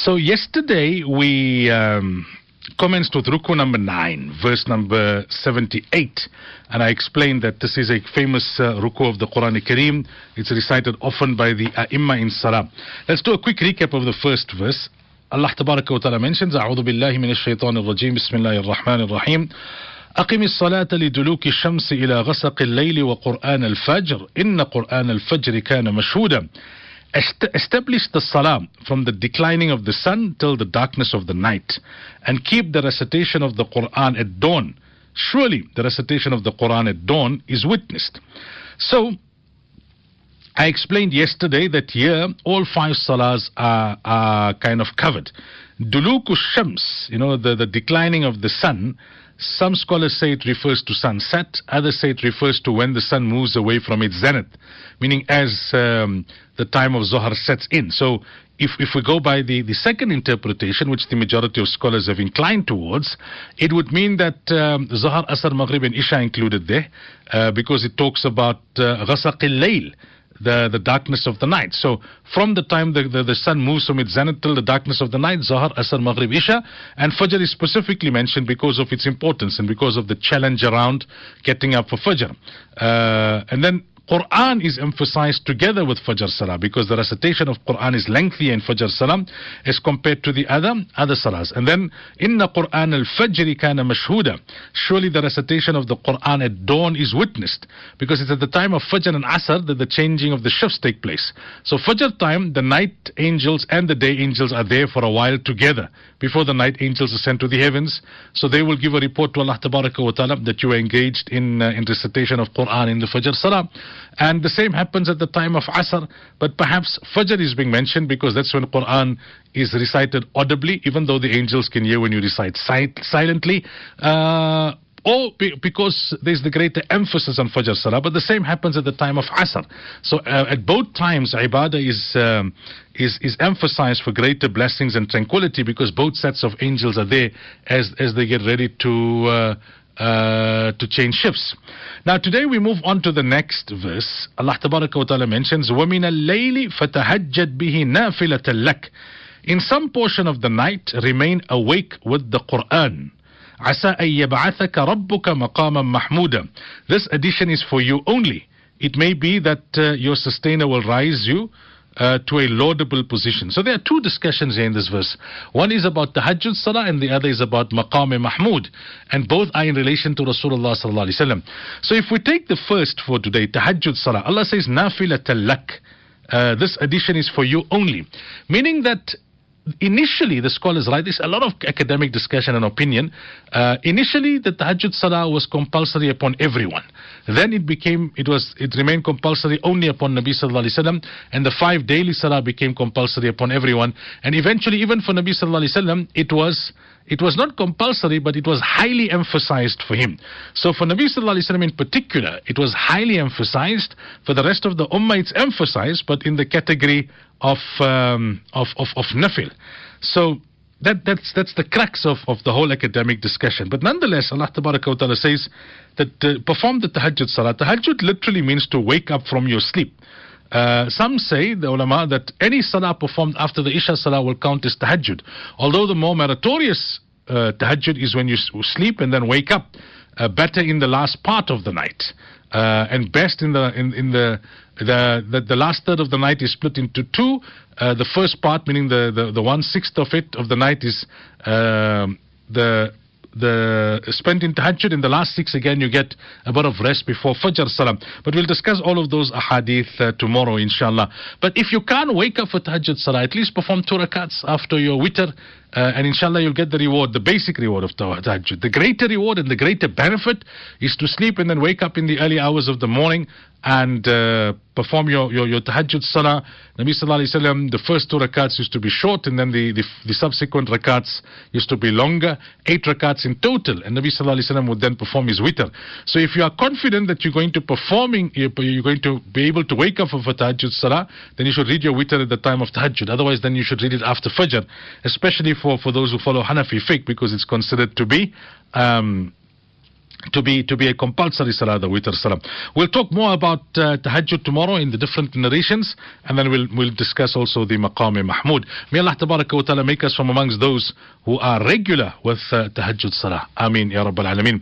So yesterday we um, commenced with Ruku number 9, verse number 78. And I explained that this is a famous uh, Ruku of the Quran Kareem. It's recited often by the Ai in Salah. Let's do a quick recap of the first verse. Allah Tabaraka wa Ta'ala mentions, أعوذ بالله من الشيطان الرجيم بسم الله الرحمن الرحيم أقم الصلاة لدلوك الشمس إلى غسق الليل وقرآن الفجر إن قرآن الفجر كان مشهودا establish the salah from the declining of the sun till the darkness of the night and keep the recitation of the Quran at dawn. Surely the recitation of the Quran at dawn is witnessed. So, I explained yesterday that here all five salahs are, are kind of covered. Duluku Shams, you know, the, the declining of the sun, some scholars say it refers to sunset, others say it refers to when the sun moves away from its zenith, meaning as um, the time of Zohar sets in. So if, if we go by the, the second interpretation, which the majority of scholars have inclined towards, it would mean that um, Zohar, Asar, Maghrib, and Isha included there, uh, because it talks about uh, al-Layl, the, the darkness of the night. So from the time the, the, the, sun moves from its zenith till the darkness of the night, Zahar, Asr, Maghrib, Isha, and Fajr is specifically mentioned because of its importance and because of the challenge around getting up for Fajr. Uh, and then Quran is emphasized together with Fajr Salah because the recitation of Quran is lengthy in Fajr Salah as compared to the other other Salahs. And then, Inna Quran al-Fajr kana mashhuda. Surely the recitation of the Quran at dawn is witnessed because it's at the time of Fajr and Asr that the changing of the shifts take place. So Fajr time, the night angels and the day angels are there for a while together before the night angels are sent to the heavens. So they will give a report to Allah Ta'ala that you are engaged in, uh, in recitation of Quran in the Fajr Salah. And the same happens at the time of Asr, but perhaps Fajr is being mentioned because that's when Quran is recited audibly, even though the angels can hear when you recite si- silently. Uh, or be, because there's the greater emphasis on Fajr Salah, but the same happens at the time of Asr. So uh, at both times, Ibadah is, um, is, is emphasized for greater blessings and tranquility because both sets of angels are there as, as they get ready to, uh, uh, to change shifts. Now today we move on to the next verse. Allah Ta'ala mentions, وَمِنَ اللَّيْلِ فَتَهَجَّدْ بِهِ نَافِلَةً لَكَ In some portion of the night, remain awake with the Quran. عَسَىٰ أَن يَبْعَثَكَ رَبُّكَ مَقَامًا مَحْمُودًا This addition is for you only. It may be that uh, your sustainer will rise you uh, to a laudable position. So there are two discussions here in this verse. One is about Tahajjud Salah and the other is about Maqam Mahmud. And both are in relation to Rasulullah Sallallahu Alaihi Wasallam. So if we take the first for today, Tahajjud Salah, Allah says, Nafilatal lak. Uh, this addition is for you only. Meaning that initially the scholars write this a lot of academic discussion and opinion. Uh, initially the tahajjud salah was compulsory upon everyone. Then it became it was it remained compulsory only upon nabi sallallahu alaihi wasallam and the five daily salah became compulsory upon everyone. And eventually even for nabi sallallahu alaihi wasallam it was it was not compulsory, but it was highly emphasized for him. So for Nabi Sallallahu Alaihi Wasallam in particular, it was highly emphasized. For the rest of the Ummah, it's emphasized, but in the category of, um, of, of, of nafil. So that, that's, that's the crux of, of the whole academic discussion. But nonetheless, Allah Ta'ala says that uh, perform the tahajjud salah. Tahajjud literally means to wake up from your sleep. Uh, some say, the ulama, that any salah performed after the Isha salah will count as tahajjud. Although the more meritorious uh, tahajjud is when you sleep and then wake up, uh, better in the last part of the night, uh, and best in the in, in the, the, the the last third of the night is split into two. Uh, the first part, meaning the, the, the one sixth of it of the night, is um, the the spent in tahajjud. In the last six, again, you get a bit of rest before Fajr Salah. But we'll discuss all of those ahadith uh, tomorrow, inshallah. But if you can't wake up for tahajjud salah, at least perform two rakats after your witr. Uh, and inshallah, you'll get the reward, the basic reward of tahajjud. The greater reward and the greater benefit is to sleep and then wake up in the early hours of the morning and uh, perform your, your, your tahajjud salah. Nabi sallallahu alayhi wasallam, the first two rakats used to be short and then the, the, the, subsequent rakats used to be longer, eight rakats in total. And Nabi sallallahu alayhi wasallam would then perform his witr. So if you are confident that you're going to performing, you're going to be able to wake up for tahajjud salah, then you should read your witr at the time of tahajjud. Otherwise, then you should read it after fajr, especially for, for those who follow Hanafi fiqh because it's considered to be um, to be to be a compulsory salah, the witr salah. We'll talk more about uh, tahajjud tomorrow in the different narrations, and then we'll we'll discuss also the maqam mahmud. May Allah tabaraka wa ta'ala make us from amongst those who are regular with uh, tahajjud salah. Ameen ya rabbal alameen.